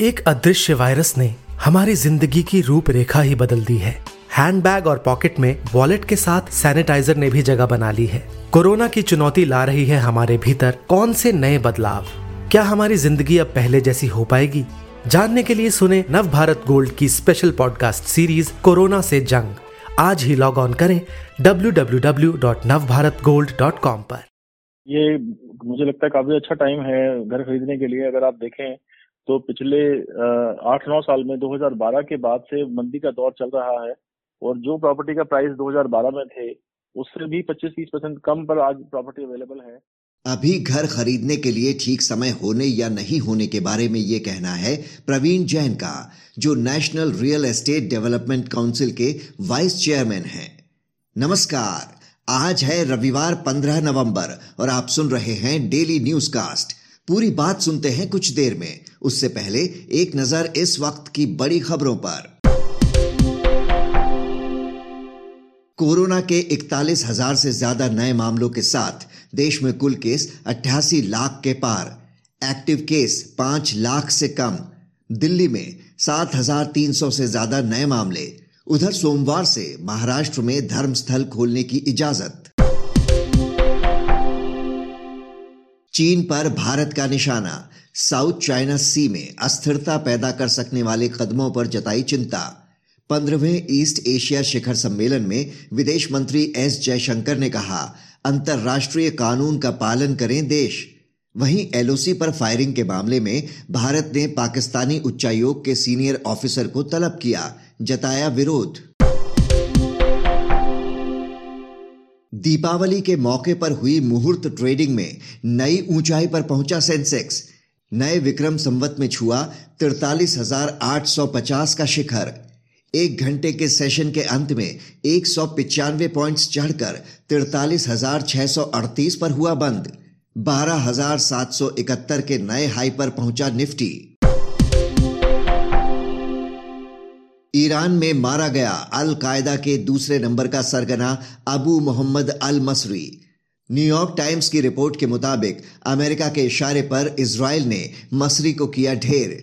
एक अदृश्य वायरस ने हमारी ज़िंदगी की रूपरेखा ही बदल दी है। हैंडबैग और पॉकेट में वॉलेट के साथ सैनिटाइजर ने भी जगह बना ली है। कोरोना की चुनौती ला रही है हमारे भीतर कौन से नए बदलाव? क्या हमारी ज़िंदगी अब पहले जैसी हो पाएगी? जानने के लिए सुने नव भारत गोल्ड की स्पेशल पॉडकास्ट सीरीज़ कोरोना से जंग। आज ही लॉग ऑन करें www.navbharatgold.com पर। ये मुझे लगता है काफ़ी अच्छा टाइम है घर खरीदने के लिए। अगर आप देखें तो पिछले आठ नौ साल में 2012 के बाद से मंदी का दौर चल रहा है और जो प्रॉपर्टी का प्राइस 2012 में थे, उससे भी 25-30 परसेंट कम पर आज प्रॉपर्टी अवेलेबल है। अभी घर खरीदने के लिए ठीक समय होने या नहीं होने के बारे में ये कहना है प्रवीण जैन का, जो National Real Estate Development Council के वाइस चेयरमैन हैं। नमस्कार, आज है रविवार 15 नवंबर और आप सुन रहे हैं डेली न्यूज़ कास्ट पूरी बात सुनते हैं कुछ देर में। उससे पहले एक नज़र इस वक्त की बड़ी खबरों पर। कोरोना के इकतालीस हज़ार से ज़्यादा नए मामलों के साथ देश में कुल केस अट्ठासी लाख के पार। एक्टिव केस पाँच लाख से कम। दिल्ली में सात हज़ार तीन सौ से ज़्यादा नए मामले। उधर सोमवार से महाराष्ट्र में धर्मस्थल खोलने की इजाज़त। चीन पर भारत का निशाना, साउथ चाइना सी में अस्थिरता पैदा कर सकने वाले कदमों पर जताई चिंता। पंद्रहवें ईस्ट एशिया शिखर सम्मेलन में विदेश मंत्री एस जयशंकर ने कहा, अंतर्राष्ट्रीय कानून का पालन करें देश। वहीं एलओसी पर फायरिंग के मामले में भारत ने पाकिस्तानी उच्चायोग के सीनियर ऑफिसर को तलब किया, जताया विरोध। दीपावली के मौके पर हुई मुहूर्त ट्रेडिंग में नई ऊंचाई पर पहुँचा सेंसेक्स नए विक्रम संवत में छुआ तिरतालीस हज़ार आठ सौ पचास का शिखर। एक घंटे के सेशन के अंत में एक सौ पिचानवे पॉइंट्स चढ़कर तिरतालीस हज़ार छह सौ अड़तीस पर हुआ बंद। बारह हज़ार सात सौ इकहत्तर के नए हाई पर पहुँचा निफ्टी ईरान में मारा गया अल कायदा के दूसरे नंबर का सरगना Abu Mohammad al Masri New York Times की रिपोर्ट के मुताबिक अमेरिका के इशारे पर इसराइल ने मसरी को किया ढेर।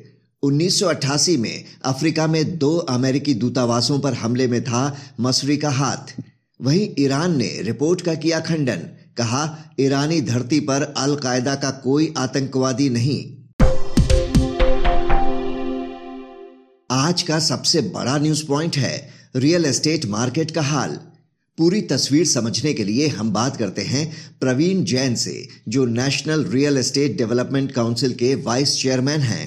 1988 में अफ्रीका में दो अमेरिकी दूतावासों पर हमले में था मसरी का हाथ। वहीं ईरान ने रिपोर्ट का किया खंडन, कहा, ईरानी धरती पर अल कायदा का कोई आतंकवादी नहीं। आज का सबसे बड़ा न्यूज़ पॉइंट है रियल एस्टेट मार्केट का हाल। पूरी तस्वीर समझने के लिए हम बात करते हैं प्रवीण जैन से, जो National Real Estate Development Council के वाइस चेयरमैन हैं।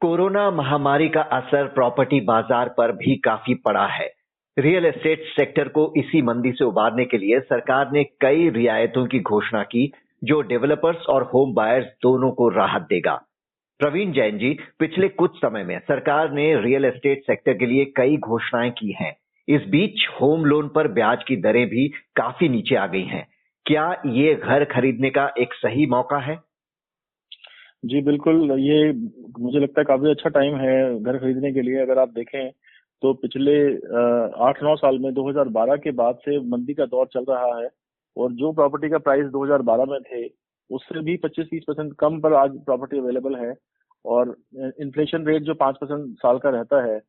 कोरोना महामारी का असर प्रॉपर्टी बाज़ार पर भी काफ़ी पड़ा है। रियल एस्टेट सेक्टर को इसी मंदी से उबारने के लिए सरकार ने कई रियायतों की घोषणा की, जो डेवलपर्स और होम बायर्स दोनों को राहत देगा। प्रवीण जैन जी, पिछले कुछ समय में सरकार ने रियल एस्टेट सेक्टर के लिए कई घोषणाएँ की हैं। इस बीच होम लोन पर ब्याज की दरें भी काफ़ी नीचे आ गई हैं। क्या ये घर खरीदने का एक सही मौका है? जी, बिल्कुल। ये मुझे लगता है काफ़ी अच्छा टाइम है घर खरीदने के लिए। अगर आप देखें तो पिछले आठ नौ साल में 2012 के बाद से मंदी का दौर चल रहा है और जो प्रॉपर्टी का प्राइस 2012 में थे उससे भी 25-30 परसेंट कम पर आज प्रॉपर्टी अवेलेबल है और इन्फ्लेशन रेट जो पाँच परसेंट साल का रहता है,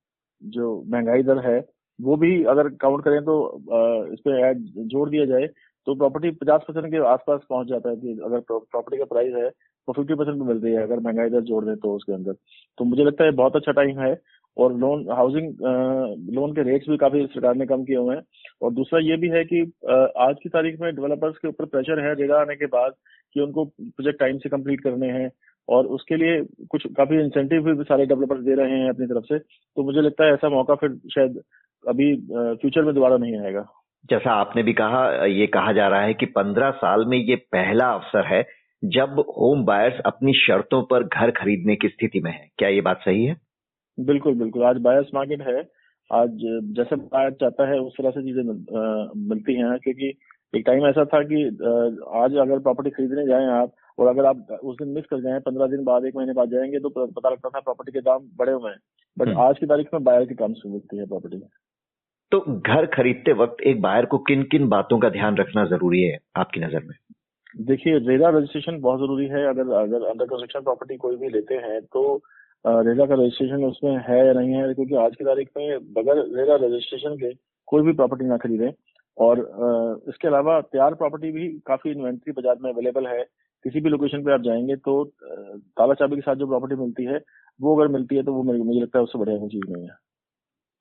जो महँगाई दर है, वो भी अगर काउंट करें तो इस पे ऐड जोड़ दिया जाए तो प्रॉपर्टी पचास परसेंट के आसपास पहुँच जाता है कि अगर प्रॉपर्टी का प्राइस है तो फिफ्टी परसेंट में मिल रही है अगर महँगाई दर जोड़ दें तो उसके अंदर। तो मुझे लगता है बहुत अच्छा टाइम है और लोन हाउसिंग लोन के रेट्स भी काफ़ी सरकार ने कम किए हुए हैं। और दूसरा ये भी है कि आज की तारीख में डेवलपर्स के ऊपर प्रेशर है रेगा आने के बाद कि उनको प्रोजेक्ट टाइम से कंप्लीट करने हैं। और उसके लिए कुछ काफ़ी इंसेंटिव भी सारे डेवलपर्स दे रहे हैं अपनी तरफ़ से। तो मुझे लगता है ऐसा मौका फिर शायद अभी फ्यूचर में दोबारा नहीं आएगा। जैसा आपने भी कहा, ये कहा जा रहा है कि पंद्रह साल में ये पहला अवसर है जब होम बायर्स अपनी शर्तों पर घर खरीदने की स्थिति में है। क्या ये बात सही है? बिल्कुल बिल्कुल। आज बायर्स मार्केट है। आज जैसे बायर चाहता है उस तरह से चीज़ें मिलती हैं क्योंकि एक टाइम ऐसा था कि आज अगर प्रॉपर्टी खरीदने जाएँ आप और अगर आप उस दिन मिस कर जाएँ पंद्रह दिन बाद एक महीने बाद जाएँगे तो पता लगता था प्रॉपर्टी के दाम बढ़े हुए हैं। But hmm. आज की तारीख में बायर की कम से मिलती है प्रॉपर्टी तो घर खरीदते वक्त एक बायर को किन किन बातों का ध्यान रखना ज़रूरी है आपकी नज़र में? देखिए रेरा रजिस्ट्रेशन बहुत ज़रूरी है। अगर अगर अंडर कंस्ट्रक्शन प्रॉपर्टी कोई भी लेते हैं तो रेरा का रजिस्ट्रेशन उसमें है या नहीं है, क्योंकि आज की तारीख में बगैर रेरा रजिस्ट्रेशन के कोई भी प्रॉपर्टी ना खरीदे। और इसके अलावा तैयार प्रॉपर्टी भी काफ़ी इन्वेंट्री बाज़ार में अवेलेबल है। किसी भी लोकेशन पे आप जाएँगे तो ताला चाबी के साथ जो प्रॉपर्टी मिलती है, वो अगर मिलती है तो वो मुझे लगता है उससे बढ़िया कोई चीज़ नहीं है।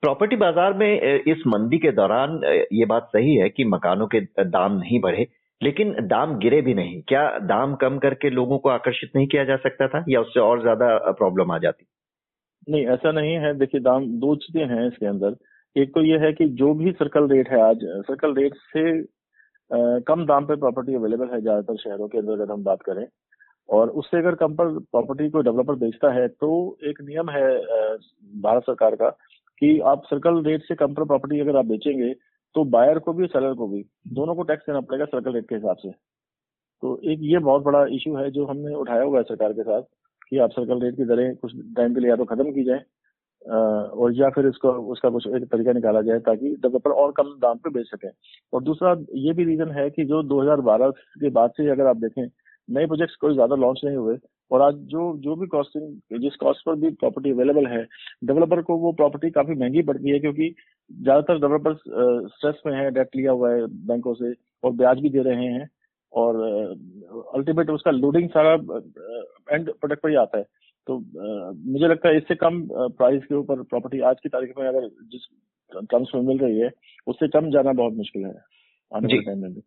प्रॉपर्टी बाज़ार में इस मंदी के दौरान ये बात सही है कि मकानों के दाम नहीं बढ़े। लेकिन दाम गिरे भी नहीं। क्या दाम कम करके लोगों को आकर्षित नहीं किया जा सकता था या उससे और ज़्यादा प्रॉब्लम आ जाती? नहीं ऐसा नहीं है। देखिए दाम दो चीज़ें हैं इसके अंदर। एक तो ये है कि जो भी सर्कल रेट है आज सर्कल रेट से आ, कम दाम पे प्रॉपर्टी अवेलेबल है ज़्यादातर शहरों के अंदर अगर हम बात करें। और उससे अगर कम पर प्रॉपर्टी को डेवलपर बेचता है तो एक नियम है भारत सरकार का कि आप सर्कल रेट से कम पर प्रॉपर्टी अगर आप बेचेंगे तो बायर को भी सेलर को भी, दोनों को टैक्स देना पड़ेगा सर्कल रेट के हिसाब से। तो एक ये बहुत बड़ा इशू है जो हमने उठाया हुआ है सरकार के साथ कि आप सर्कल रेट की दरें कुछ टाइम के लिए या तो खत्म की जाए और या फिर इसको, उसका कुछ एक तरीका निकाला जाए ताकि डेवलपर और कम दाम पे बेच सके। और दूसरा ये भी रीजन है कि जो 2012 के बाद से अगर आप देखें, नए प्रोजेक्ट्स कोई ज़्यादा लॉन्च नहीं हुए और आज जो जो भी कॉस्टिंग जिस कॉस्ट पर भी प्रॉपर्टी अवेलेबल है डेवलपर को वो प्रॉपर्टी काफ़ी महँगी पड़ती है क्योंकि ज़्यादातर डेवलपर स्ट्रेस में है डेट लिया हुआ है बैंकों से और ब्याज भी दे रहे हैं और अल्टीमेट उसका लोडिंग सारा एंड प्रोडक्ट पर ही आता है। तो मुझे लगता है इससे कम प्राइस के ऊपर प्रॉपर्टी आज की तारीख में अगर जिस टर्म्स में मिल रही है उससे कम जाना बहुत मुश्किल है। आने वाले टाइम में भी।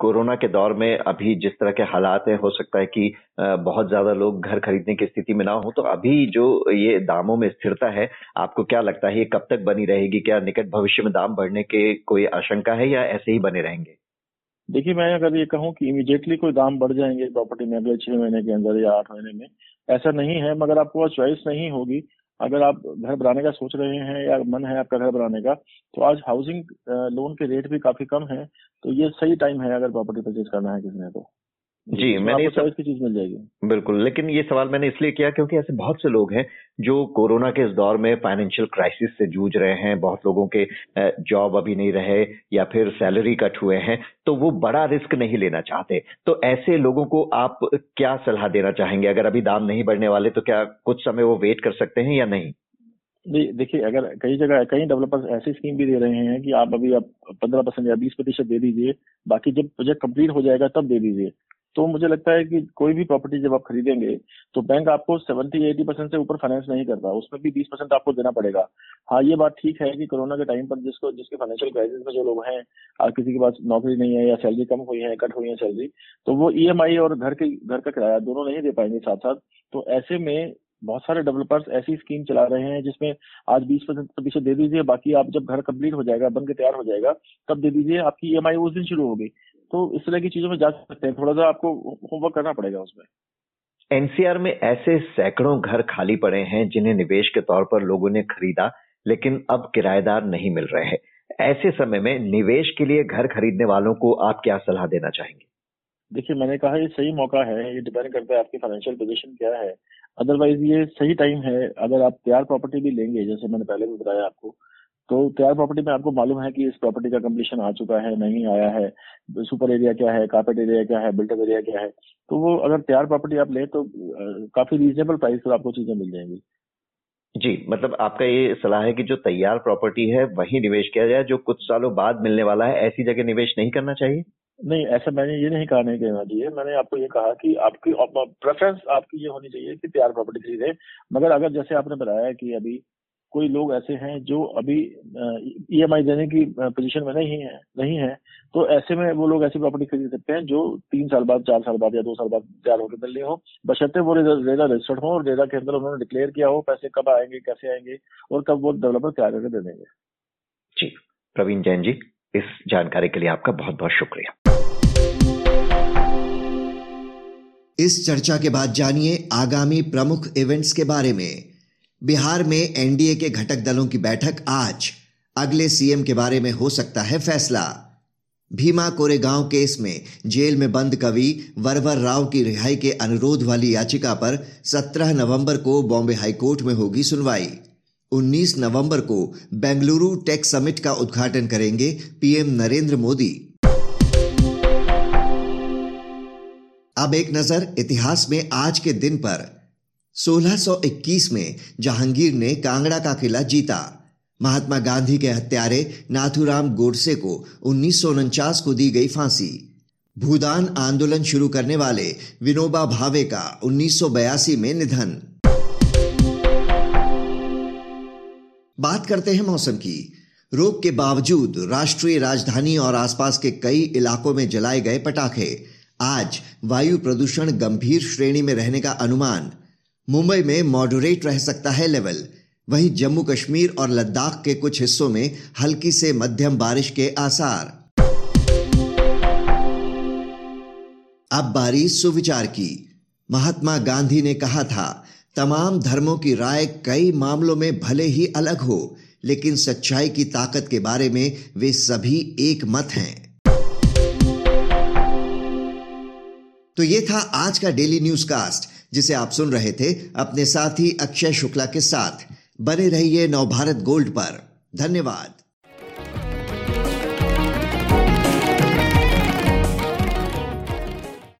कोरोना के दौर में अभी जिस तरह के हालात है, हो सकता है कि बहुत ज़्यादा लोग घर खरीदने की स्थिति में ना हो तो अभी जो ये दामों में स्थिरता है, आपको क्या लगता है, ये कब तक बनी रहेगी? क्या निकट भविष्य में दाम बढ़ने के कोई आशंका है या ऐसे ही बने रहेंगे? देखिए, मैं अगर ये कहूँ कि इमीडिएटली कोई दाम बढ़ जाएँगे प्रॉपर्टी में अगले छह महीने के अंदर या आठ महीने में, ऐसा नहीं है, मगर आपको चॉइस नहीं होगी। अगर आप घर बनाने का सोच रहे हैं या मन है आपका घर बनाने का तो आज हाउसिंग लोन के रेट भी काफ़ी कम है तो ये सही टाइम है अगर प्रॉपर्टी परचेज करना है किसी ने तो। जी मैंने ये सब की चीज़ मिल जाएगी। बिल्कुल लेकिन ये सवाल मैंने इसलिए किया क्योंकि ऐसे बहुत से लोग हैं जो कोरोना के इस दौर में फाइनेंशियल क्राइसिस से जूझ रहे हैं बहुत लोगों के जॉब अभी नहीं रहे या फिर सैलरी कट हुए हैं तो वो बड़ा रिस्क नहीं लेना चाहते। तो ऐसे लोगों को आप क्या सलाह देना चाहेंगे? अगर अभी दाम नहीं बढ़ने वाले तो क्या कुछ समय वो वेट कर सकते हैं या नहीं? देखिए अगर कई जगह कई डेवलपर्स ऐसी स्कीम भी दे रहे हैं कि आप अभी आप पंद्रह परसेंट या बीस प्रतिशत दे दीजिए बाकी जब प्रोजेक्ट कंप्लीट हो जाएगा तब दे दीजिए। तो मुझे लगता है कि कोई भी प्रॉपर्टी जब आप खरीदेंगे तो बैंक आपको सेवेंटी एटी परसेंट से ऊपर फाइनेंस नहीं करता। उसमें भी बीस परसेंट आपको देना पड़ेगा। हाँ ये बात ठीक है कि कोरोना के टाइम पर जिसको, जिसके फाइनेंशियल क्राइसिस में जो लोग हैं किसी के पास नौकरी नहीं है या सैलरी कम हुई है, कट हुई है सैलरी तो वो ई e और घर के, घर का किराया दोनों नहीं दे पाएँगे साथ साथ तो ऐसे में बहुत सारे डेवलपर्स ऐसी स्कीम चला रहे हैं जिसमें आज बीस परसेंट प्रतिशत दे दीजिए, बाकी आप जब घर कंप्लीट हो जाएगा, बन के तैयार हो जाएगा, तब दे दीजिए, आपकी ईएमआई उस दिन शुरू होगी। तो इस तरह की चीज़ों में जा सकते हैं। थोड़ा सा आपको होमवर्क करना पड़ेगा उसमें। एनसीआर में ऐसे सैकड़ों घर खाली पड़े हैं जिन्हें निवेश के तौर पर लोगों ने खरीदा लेकिन अब किराएदार नहीं मिल रहे हैं। ऐसे समय में निवेश के लिए घर खरीदने वालों को आप क्या सलाह देना चाहेंगे? देखिए मैंने कहा ये सही मौका है ये डिपेंड करता है आपकी फाइनेंशियल पोजीशन क्या है। अदरवाइज़ ये सही टाइम है अगर आप तैयार प्रॉपर्टी भी लेंगे जैसे मैंने पहले भी बताया आपको तो तैयार प्रॉपर्टी में आपको मालूम है कि इस प्रॉपर्टी का कम्प्लीशन आ चुका है नहीं आया है। सुपर एरिया क्या है कार्पेट एरिया क्या है बिल्टअप एरिया क्या है? तो वो अगर तैयार प्रॉपर्टी आप ले तो काफ़ी रीजनेबल प्राइस पर आपको चीज़ें मिल जाएँगी। जी मतलब आपका ये सलाह है कि जो तैयार प्रॉपर्टी है वही निवेश किया जाए जो कुछ सालों बाद मिलने वाला है ऐसी जगह निवेश नहीं करना चाहिए? नहीं ऐसा मैंने ये नहीं कहा नहीं कहना चाहिए। मैंने आपको ये कहा कि आपकी प्रेफरेंस आपकी ये होनी चाहिए कि तैयार प्रॉपर्टी खरीदे। मगर अगर जैसे आपने बताया कि अभी कोई लोग ऐसे हैं जो अभी ईएमआई देने की पोजीशन में नहीं है नहीं है तो ऐसे में वो लोग ऐसी प्रॉपर्टी खरीद सकते हैं जो तीन साल बाद चार साल बाद या दो साल बाद तैयार होकर मिलनी हो। बशर्ते वो रेदा रजिस्टर्ड हो और रेदा के अंदर उन्होंने डिक्लेयर किया हो पैसे कब आएँगे कैसे आएँगे और कब वो डेवलपर तैयार करके दे देंगे। जी। प्रवीण जैन जी इस जानकारी के लिए आपका बहुत बहुत शुक्रिया। इस चर्चा के बाद जानिए आगामी प्रमुख इवेंट्स के बारे में। बिहार में एनडीए के घटक दलों की बैठक आज। अगले सीएम के बारे में हो सकता है फैसला। भीमा कोरेगांव केस में जेल में बंद कवि वरवर राव की रिहाई के अनुरोध वाली याचिका पर 17 नवंबर को बॉम्बे हाईकोर्ट में होगी सुनवाई। 19 नवंबर को बेंगलुरु टेक समिट का उद्घाटन करेंगे पीएम नरेंद्र मोदी। अब एक नज़र इतिहास में आज के दिन पर। 1621 में जहांगीर ने कांगड़ा का किला जीता। महात्मा गांधी के हत्यारे नाथुराम गोडसे को उन्नीस सौ उनचास को दी गई फांसी। भूदान आंदोलन शुरू करने वाले विनोबा भावे का 1982 में निधन। बात करते हैं मौसम की। रोक के बावजूद राष्ट्रीय राजधानी और आसपास के कई इलाकों में जलाए गए पटाखे। आज वायु प्रदूषण गंभीर श्रेणी में रहने का अनुमान। मुंबई में मॉडरेट रह सकता है लेवल वहीं जम्मू कश्मीर और लद्दाख के कुछ हिस्सों में हल्की से मध्यम बारिश के आसार। अब बारी सुविचार की। महात्मा गांधी ने कहा था, तमाम धर्मों की राय कई मामलों में भले ही अलग हो, लेकिन सच्चाई की ताकत के बारे में वे सभी एक मत हैं। तो ये था आज का डेली न्यूज़ कास्ट जिसे आप सुन रहे थे, अपने साथी अक्षय शुक्ला के साथ। बने रहिए नवभारत गोल्ड पर। धन्यवाद।